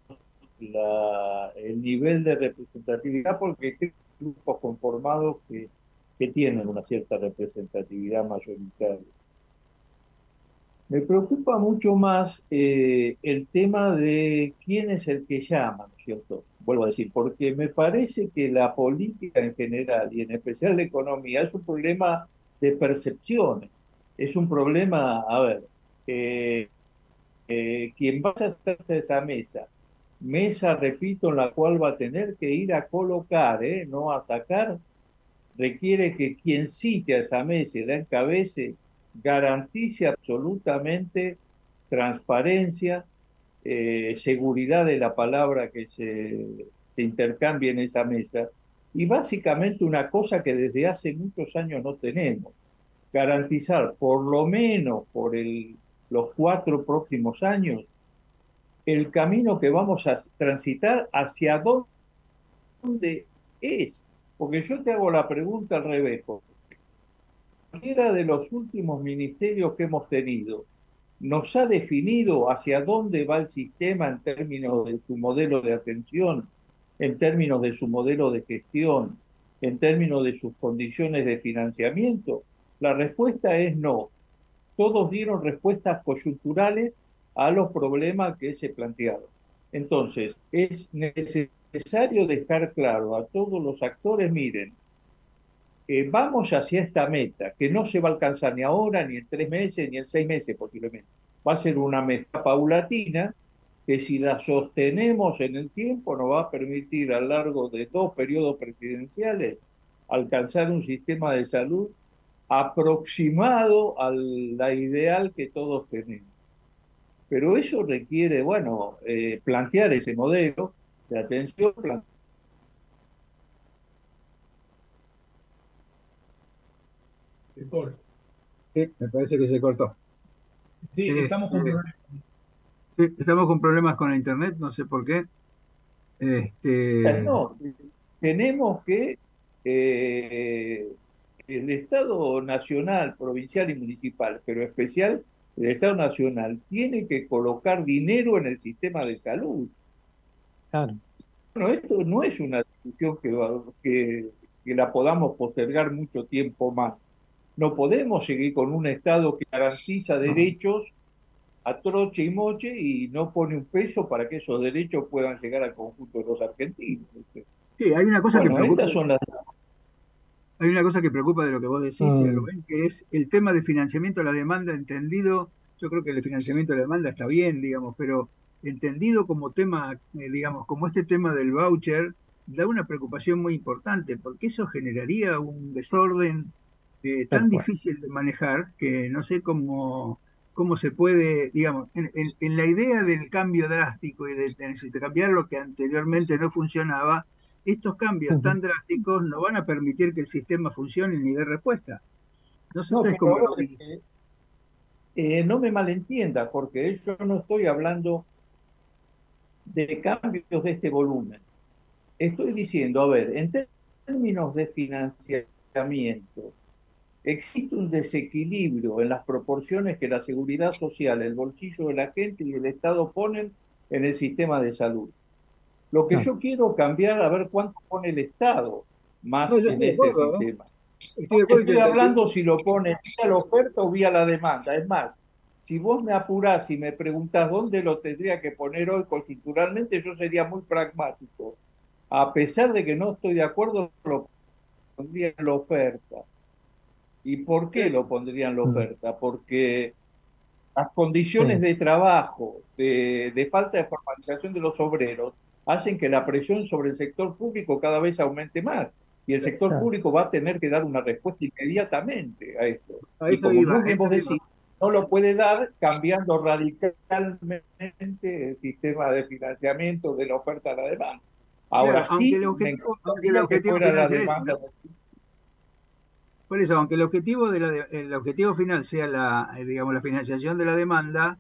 la, el nivel de representatividad porque grupos conformados que, tienen una cierta representatividad mayoritaria. Me preocupa mucho más eh, el tema de quién es el que llama, ¿no es cierto? Vuelvo a decir, porque me parece que la política en general y en especial la economía es un problema de percepciones. Es un problema, a ver, eh, eh, quien vaya a hacerse esa mesa mesa, repito, en la cual va a tener que ir a colocar, ¿eh? no a sacar, requiere que quien cite a esa mesa y la encabece garantice absolutamente transparencia, eh, seguridad de la palabra que se, se intercambie en esa mesa y básicamente una cosa que desde hace muchos años no tenemos, garantizar por lo menos por el, los cuatro próximos años el camino que vamos a transitar hacia dónde es. Porque yo te hago la pregunta al revés. Cualquiera de los últimos ministerios que hemos tenido, nos ha definido hacia dónde va el sistema en términos de su modelo de atención, en términos de su modelo de gestión, en términos de sus condiciones de financiamiento? La respuesta es no. Todos dieron respuestas coyunturales a los problemas que se plantearon. Entonces, es necesario dejar claro a todos los actores, miren, eh, vamos hacia esta meta, que no se va a alcanzar ni ahora, ni en tres meses, ni en seis meses posiblemente. Va a ser una meta paulatina que si la sostenemos en el tiempo nos va a permitir a lo largo de dos periodos presidenciales alcanzar un sistema de salud aproximado a la ideal que todos tenemos. Pero eso requiere, bueno, eh, plantear ese modelo de atención, Sí, me parece que se cortó. Sí, estamos con problemas. Sí, estamos con problemas con la internet, no sé por qué. Este, No, tenemos que eh, el Estado nacional, provincial y municipal, pero especial el Estado nacional, tiene que colocar dinero en el sistema de salud. Claro. Bueno, esto no es una discusión que, que, que la podamos postergar mucho tiempo más. No podemos seguir con un Estado que garantiza derechos a troche y moche y no pone un peso para que esos derechos puedan llegar al conjunto de los argentinos. sí, hay una cosa que Bueno, preocupa, estas son las... hay una cosa que preocupa de lo que vos decís, Mm. Rubén, que es el tema de financiamiento de la demanda entendido. Yo creo que el financiamiento de la demanda está bien, digamos, pero entendido como tema, eh, digamos, como este tema del voucher, da una preocupación muy importante, porque eso generaría un desorden eh, tan difícil de manejar que no sé cómo, cómo se puede, digamos, en, en- en la idea del cambio drástico y de, de- de cambiar lo que anteriormente no funcionaba, estos cambios tan drásticos no van a permitir que el sistema funcione ni dé respuesta. No sé No, ustedes cómo lo ven. eh, eh, no me malentienda, porque yo no estoy hablando de cambios de este volumen. Estoy diciendo, a ver, en términos de financiamiento, existe un desequilibrio en las proporciones que la seguridad social, el bolsillo de la gente y el Estado ponen en el sistema de salud. Lo que yo quiero cambiar, a ver cuánto pone el Estado más No, en este acuerdo, sistema. Estoy acuerdo Estoy que- hablando si lo pone vía la oferta o vía la demanda. Es más, si vos me apurás y me preguntás dónde lo tendría que poner hoy coyunturalmente, yo sería muy pragmático. A pesar de que no estoy de acuerdo, lo pondría en la oferta. ¿Y por qué lo pondría en la Mm. oferta? Porque las condiciones Sí. de trabajo, de, de falta de formalización de los obreros, hacen que la presión sobre el sector público cada vez aumente más. Y el sector público va a tener que dar una respuesta inmediatamente a esto. A Y como iba, vos decís, no lo puede dar cambiando radicalmente el sistema de financiamiento de la oferta a la demanda. Ahora Claro, sí, aunque el objetivo, aunque el encantaría que objetivo fuera la demanda. ¿no? Por eso, aunque el objetivo de la de- el objetivo final sea la, eh, digamos, la financiación de la demanda,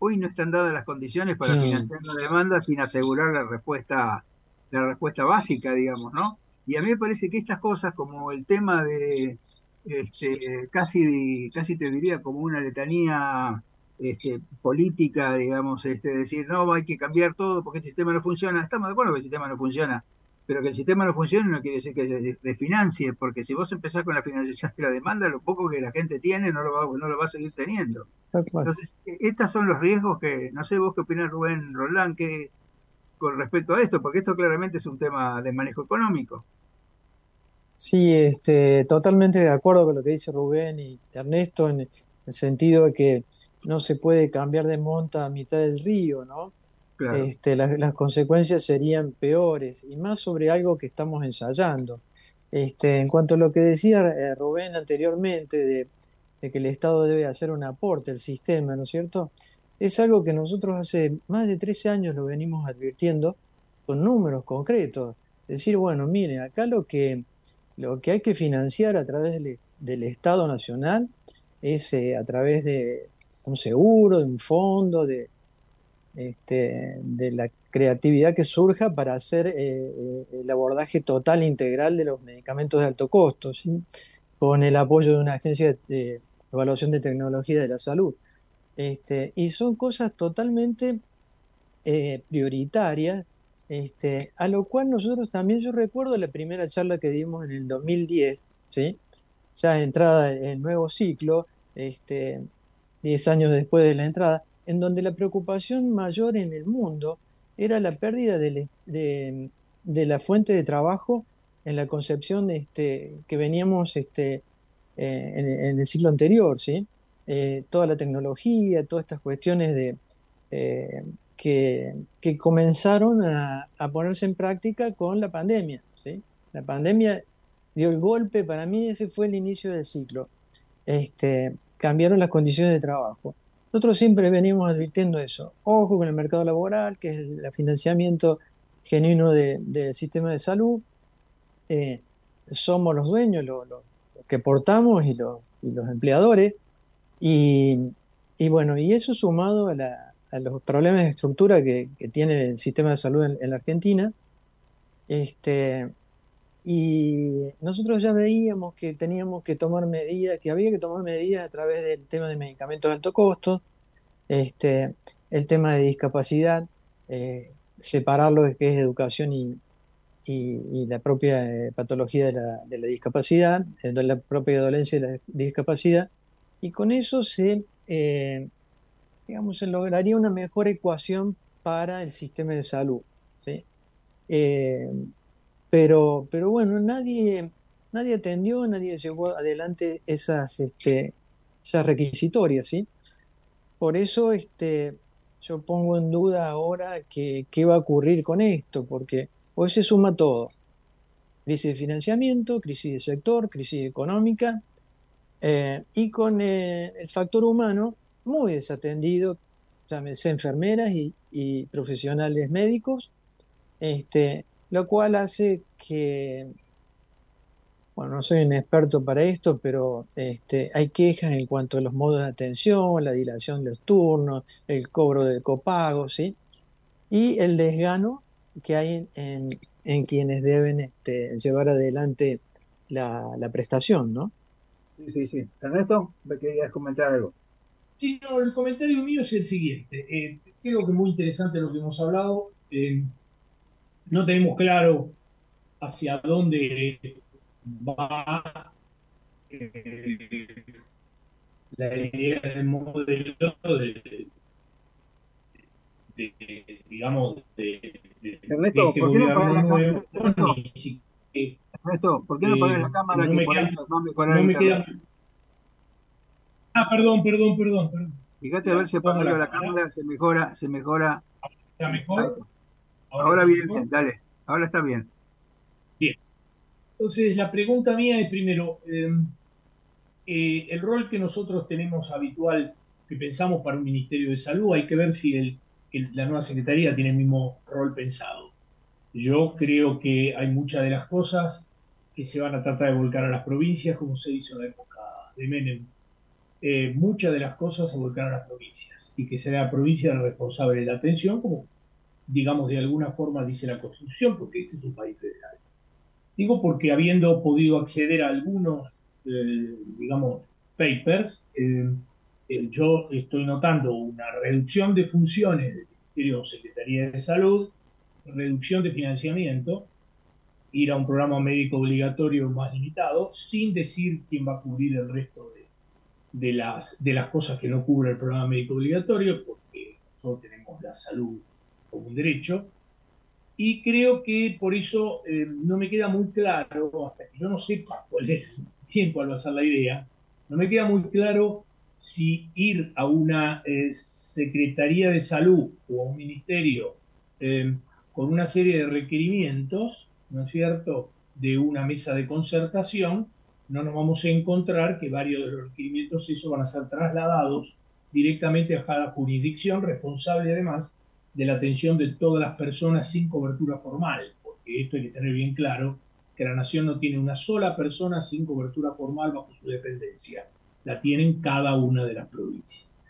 hoy no están dadas las condiciones para financiar la demanda sin asegurar la respuesta, la respuesta básica, digamos, ¿no? Y a mí me parece que estas cosas, como el tema de, este, casi, casi te diría como una letanía este, política, digamos, este, decir, no, hay que cambiar todo porque este sistema no funciona. Estamos de acuerdo que el sistema no funciona, pero que el sistema no funcione no quiere decir que se desfinancie, porque si vos empezás con la financiación de la demanda, lo poco que la gente tiene no lo va, no lo va a seguir teniendo. Entonces, eh, estos son los riesgos que, no sé vos qué opinás, Rubén Roldán, que con respecto a esto, porque esto claramente es un tema de manejo económico. Sí, este, totalmente de acuerdo con lo que dice Rubén y Ernesto en el sentido de que no se puede cambiar de monta a mitad del río, ¿no? Este, las, consecuencias serían peores y más sobre algo que estamos ensayando. Este, en cuanto a lo que decía eh, Rubén anteriormente de, que el Estado debe hacer un aporte al sistema, ¿no es cierto? Es algo que nosotros hace más de 13 años lo venimos advirtiendo con números concretos. Decir, bueno, miren, acá lo que, lo que hay que financiar a través del, del Estado Nacional es eh, a través de un seguro, de un fondo, de, este, de la creatividad que surja para hacer eh, eh, el abordaje total e integral de los medicamentos de alto costo, con el apoyo de una agencia de evaluación de tecnología de la salud. Este, y son cosas totalmente eh, prioritarias, este, a lo cual nosotros también, yo recuerdo la primera charla que dimos en el 2010, ¿sí? ya entrada el nuevo ciclo, este, 10 años después de la entrada, en donde la preocupación mayor en el mundo era la pérdida de, la fuente de trabajo en la concepción este, que veníamos este, eh, en, el siglo anterior, ¿sí? Eh, toda la tecnología, todas estas cuestiones de, eh, que, comenzaron a, ponerse en práctica con la pandemia. ¿sí? La pandemia dio el golpe, para mí ese fue el inicio del ciclo. Este, cambiaron las condiciones de trabajo. Nosotros siempre venimos advirtiendo eso. Ojo con el mercado laboral, que es el financiamiento genuino del sistema de salud. somos los dueños, los, que portamos y los, y los empleadores. Y, bueno, y eso sumado a, los problemas de estructura que, tiene el sistema de salud en, la Argentina, este, y nosotros ya veíamos que teníamos que tomar medidas, que había que tomar medidas a través del tema de medicamentos de alto costo, este, el tema de discapacidad, eh, separar lo que es educación y, y, la propia eh, patología de la, de la discapacidad, eh, la propia dolencia de la discapacidad, y con eso se, eh, digamos, se lograría una mejor ecuación para el sistema de salud. ¿sí? Pero, pero bueno, nadie, nadie atendió, nadie llevó adelante esas, este, esas requisitorias. ¿sí? Por eso este, yo pongo en duda ahora qué va a ocurrir con esto, porque Hoy se suma todo. Crisis de financiamiento, crisis de sector, crisis económica, eh, y con eh, el factor humano muy desatendido, llámese enfermeras y, profesionales médicos, este, lo cual hace que, bueno, no soy un experto para esto, pero este, hay quejas en cuanto a los modos de atención, la dilación de los turnos, el cobro del copago, ¿sí? Y el desgano que hay en, quienes deben este, llevar adelante la, prestación, ¿no? Sí, sí, sí. Ernesto, ¿me querías comentar algo? Sí, no, el comentario mío es el siguiente. Eh, creo que es muy interesante lo que hemos hablado. Eh, no tenemos claro hacia dónde va eh, la idea del modelo de, digamos, de, Ernesto, ¿por qué no apagas la cámara? Ernesto, ¿por qué no apagas la cámara no que por ahí no mejorar no queda... Ah, perdón, perdón, perdón, perdón. Fíjate a ver si apago la cámara, se mejora, se mejora. ¿Está mejor? Ahora, viene bien, dale. Ahora está bien. Bien. Entonces, la pregunta mía es primero, em, eh, el rol que nosotros tenemos habitual, que pensamos para un Ministerio de Salud, hay que ver si el la nueva Secretaría tiene el mismo rol pensado. Yo creo que hay muchas de las cosas que se van a tratar de volcar a las provincias, como se hizo en la época de Menem. Eh, muchas de las cosas se volcaron a las provincias y que será la provincia la responsable de la atención, como digamos de alguna forma dice la Constitución, porque este es un país federal. Digo porque habiendo podido acceder a algunos, eh, digamos, papers, eh, eh, yo estoy notando una reducción de funciones del Ministerio Secretaría de Salud, reducción de financiamiento, ir a un programa médico obligatorio más limitado, sin decir quién va a cubrir el resto de, las, de las cosas que no cubre el programa médico obligatorio, porque nosotros tenemos la salud como un derecho. Y creo que por eso eh, no me queda muy claro, hasta que yo no sepa cuál es, *laughs* quién cuál va a ser la idea, no me queda muy claro si ir a una eh, Secretaría de Salud o a un ministerio eh, con una serie de requerimientos, ¿no es cierto?, de una mesa de concertación, no nos vamos a encontrar que varios de los requerimientos esos van a ser trasladados directamente a cada jurisdicción, responsable además de la atención de todas las personas sin cobertura formal, porque esto hay que tener bien claro, que la nación no tiene una sola persona sin cobertura formal bajo su dependencia la tienen cada una de las provincias.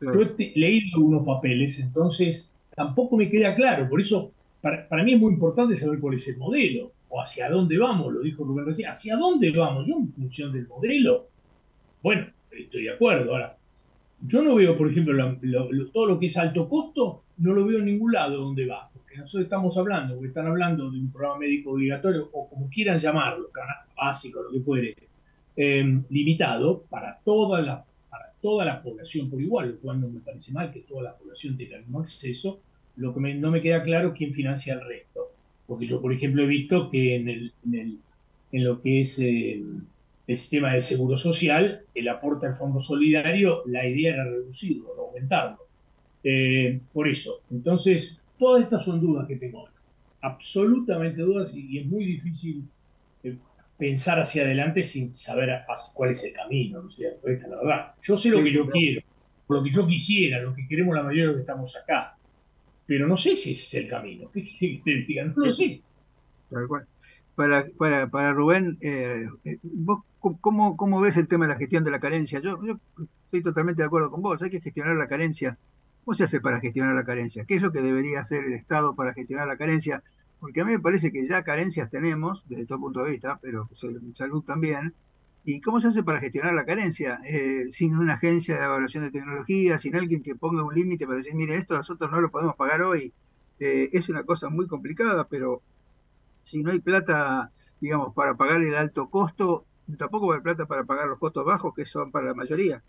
Yo he leído algunos papeles, entonces tampoco me queda claro. Por eso, para, mí es muy importante saber cuál es el modelo o hacia dónde vamos, lo dijo Rubén recién. ¿Hacia dónde vamos? Yo, en función del modelo, bueno, estoy de acuerdo. Ahora, yo no veo, por ejemplo, todo lo que es alto costo, no lo veo en ningún lado donde va, porque nosotros estamos hablando, porque están hablando de un programa médico obligatorio, o como quieran llamarlo, básico, lo que fuere, eh, limitado para toda, la, para toda la población por igual, lo cual no me parece mal que toda la población tenga el mismo acceso, lo que no me queda claro quién financia el resto. Porque yo, por ejemplo, he visto que en, el, en, el, en lo que es eh, el sistema de seguro social, el aporte al fondo solidario, la idea era reducirlo, aumentarlo. Eh, por eso, entonces, todas estas son dudas que tengo. Absolutamente dudas y, es muy difícil eh, pensar hacia adelante sin saber cuál es el camino. ¿no? Esta la verdad. Yo sé lo que yo quiero, lo que yo quisiera, lo que queremos la mayoría de los que estamos acá pero no sé si ese es el camino. *laughs* ¿Qué, digan? No lo sé. Para, para, para Rubén, eh, eh, ¿vos cómo, cómo, ves el tema de la gestión de la carencia? Yo, yo, estoy totalmente de acuerdo con vos, hay que gestionar la carencia. ¿Cómo se hace para gestionar la carencia? ¿Qué es lo que debería hacer el Estado para gestionar la carencia? Porque a mí me parece que ya carencias tenemos, desde todo punto de vista, pero salud también, ¿Y cómo se hace para gestionar la carencia? Eh, sin una agencia de evaluación de tecnología, sin alguien que ponga un límite para decir, mire, esto nosotros no lo podemos pagar hoy. Eh, es una cosa muy complicada, pero si no hay plata, digamos, para pagar el alto costo, tampoco haber plata para pagar los costos bajos, que son para la mayoría.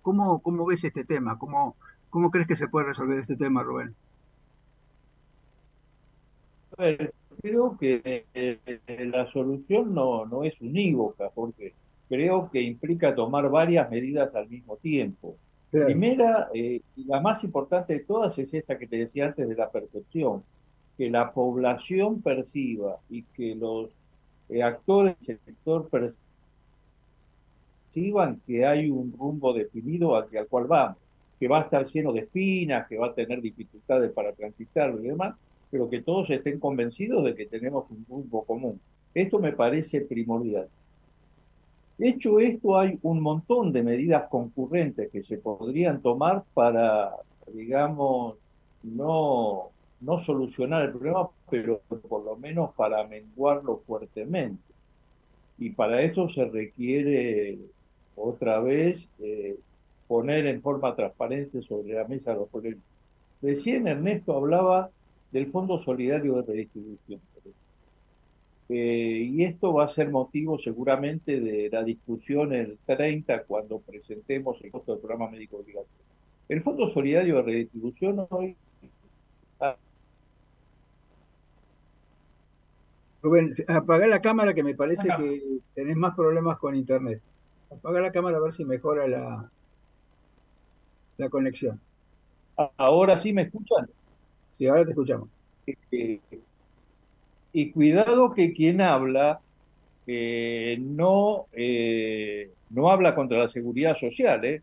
¿Cómo, cómo ves este tema? ¿Cómo, ¿Cómo crees que se puede resolver este tema, Rubén? creo que eh, la solución no, no es unívoca, porque creo que implica tomar varias medidas al mismo tiempo. Primera, eh, y la más importante de todas es esta que te decía antes de la percepción, que la población perciba y que los eh, actores del sector perciban que hay un rumbo definido hacia el cual vamos, que va a estar lleno de espinas, que va a tener dificultades para transitarlo y demás, pero que todos estén convencidos de que tenemos un rumbo común. Esto me parece primordial. Hecho esto, hay un montón de medidas concurrentes que se podrían tomar para, digamos, no, no solucionar el problema, pero por lo menos para menguarlo fuertemente. Y para eso se requiere, otra vez, eh, poner en forma transparente sobre la mesa los problemas. Recién Ernesto hablaba del Fondo Solidario de Redistribución. Eh, y esto va a ser motivo seguramente de la discusión el 30 cuando presentemos el costo del programa médico obligatorio. El Fondo Solidario de Redistribución hoy... Rubén, apaga la cámara que me parece que tenés más problemas con internet. Apaga la cámara a ver si mejora la, la conexión. ¿Ahora sí me escuchan? Sí, ahora te escuchamos. Eh, y cuidado que quien habla no, eh, no habla contra la seguridad social. ¿eh?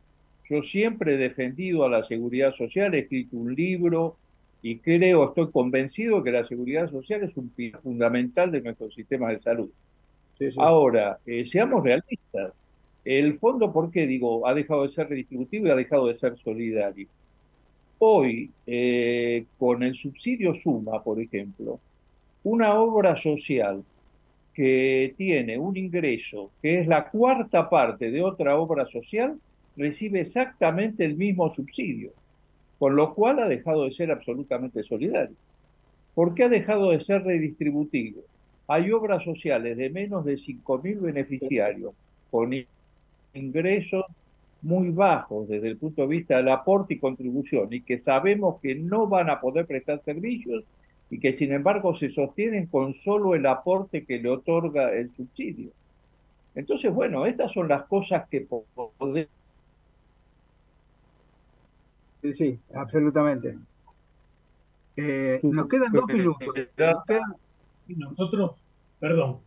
Yo siempre he defendido a la seguridad social, he escrito un libro y creo, estoy convencido que la seguridad social es un pilar fundamental de nuestro sistema de salud. Ahora, seamos realistas. El fondo, ¿por qué digo? Ha dejado de ser redistributivo y ha dejado de ser solidario. Hoy, eh, con el subsidio Suma, por ejemplo, una obra social que tiene un ingreso que es la cuarta parte de otra obra social, recibe exactamente el mismo subsidio, con lo cual ha dejado de ser absolutamente solidario. ¿Por qué ha dejado de ser redistributivo? Hay obras sociales de menos de 5.000 beneficiarios con ingresos muy bajos desde el punto de vista del aporte y contribución y que sabemos que no van a poder prestar servicios y que sin embargo se sostienen con solo el aporte que le otorga el subsidio. Entonces, bueno, estas son las cosas que podemos... Sí, sí, absolutamente. Eh, nos quedan dos minutos. Nosotros, perdón.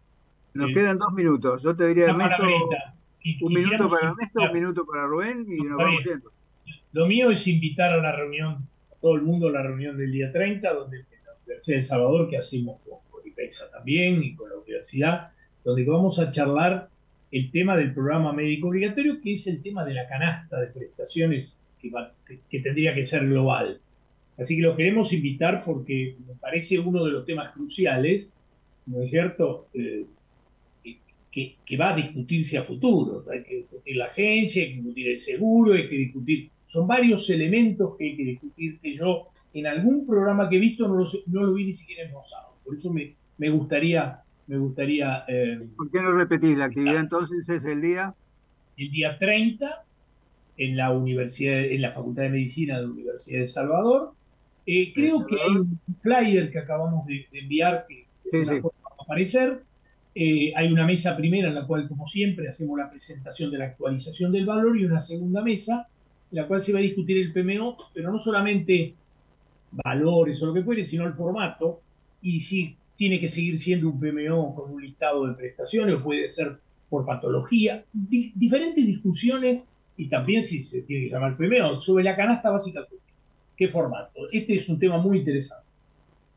Nos quedan dos minutos. Yo te diría, Ernesto, un minuto para Ernesto, un minuto para Rubén y nos vamos. Lo mío es invitar a la reunión, a todo el mundo a la reunión del día 30, donde en la Universidad de Salvador, que hacemos con, IPEXA también y con la universidad, donde vamos a charlar el tema del programa médico obligatorio, que es el tema de la canasta de prestaciones que, tendría que ser global. Así que lo queremos invitar porque me parece uno de los temas cruciales, ¿no es cierto? Eh, que, va a discutirse a futuro. Hay que discutir la agencia, hay que discutir el seguro, hay que discutir... Son varios elementos que hay que discutir que yo en algún programa que he visto no lo, no lo vi ni siquiera esbozado. Por eso me, me gustaría... Me gustaría eh, ¿Por qué no repetir? La actividad entonces es el día... El día 30 en la universidad, en la Facultad de Medicina de la Universidad de Salvador. Eh, creo que hay un flyer que acabamos de, enviar que va a aparecer. Eh, hay una mesa primera en la cual, como siempre, hacemos la presentación de la actualización del valor y una segunda mesa en la cual se va a discutir el PMO, pero no solamente valores o lo que fuere, sino el formato y si tiene que seguir siendo un PMO con un listado de prestaciones o puede ser por patología, diferentes discusiones y también si se tiene que llamar PMO sobre la canasta básica. ¿Qué formato? Este es un tema muy interesante.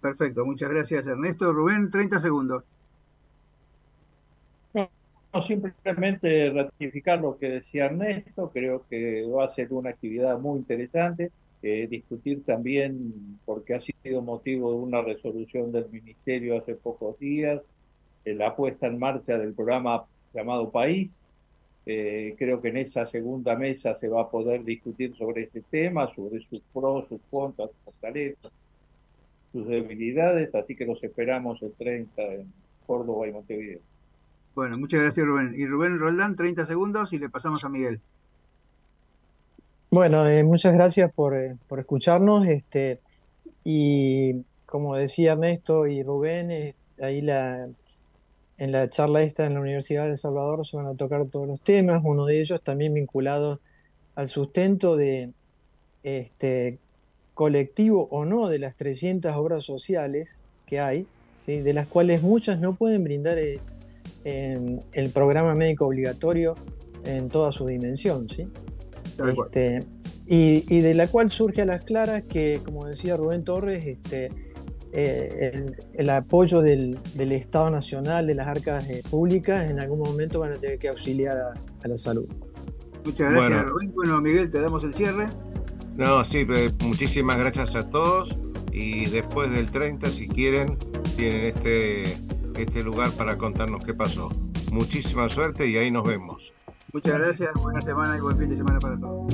Perfecto, muchas gracias Ernesto. Rubén, 30 segundos. No, simplemente ratificar lo que decía Ernesto, creo que va a ser una actividad muy interesante. Eh, discutir también, porque ha sido motivo de una resolución del Ministerio hace pocos días, eh, la puesta en marcha del programa llamado País, eh, creo que en esa segunda mesa se va a poder discutir sobre este tema, sobre sus pros, sus contras, sus fortalezas, sus debilidades, así que los esperamos el 30 en Córdoba y Montevideo. Bueno, muchas gracias Rubén. Y Rubén Roldán, 30 segundos y le pasamos a Miguel. Bueno, eh, muchas gracias por, eh, por, escucharnos. Este, y como decía Ernesto y Rubén, ahí la, en la charla esta en la Universidad de El Salvador se van a tocar todos los temas, uno de ellos también vinculado al sustento de este colectivo o no de las 300 obras sociales que hay, ¿sí? de las cuales muchas no pueden brindar eh, el programa médico obligatorio en toda su dimensión. ¿sí? Este, y, y, de la cual surge a las claras que, como decía Rubén Torres, este, eh, el, apoyo del, Estado Nacional, de las arcas eh, públicas, en algún momento van a tener que auxiliar a, la salud. Muchas gracias, bueno. Bueno, Miguel, te damos el cierre. No, sí, muchísimas gracias a todos y después del 30, si quieren, tienen este, este lugar para contarnos qué pasó. Muchísima suerte y ahí nos vemos. Muchas gracias, buena semana y buen fin de semana para todos.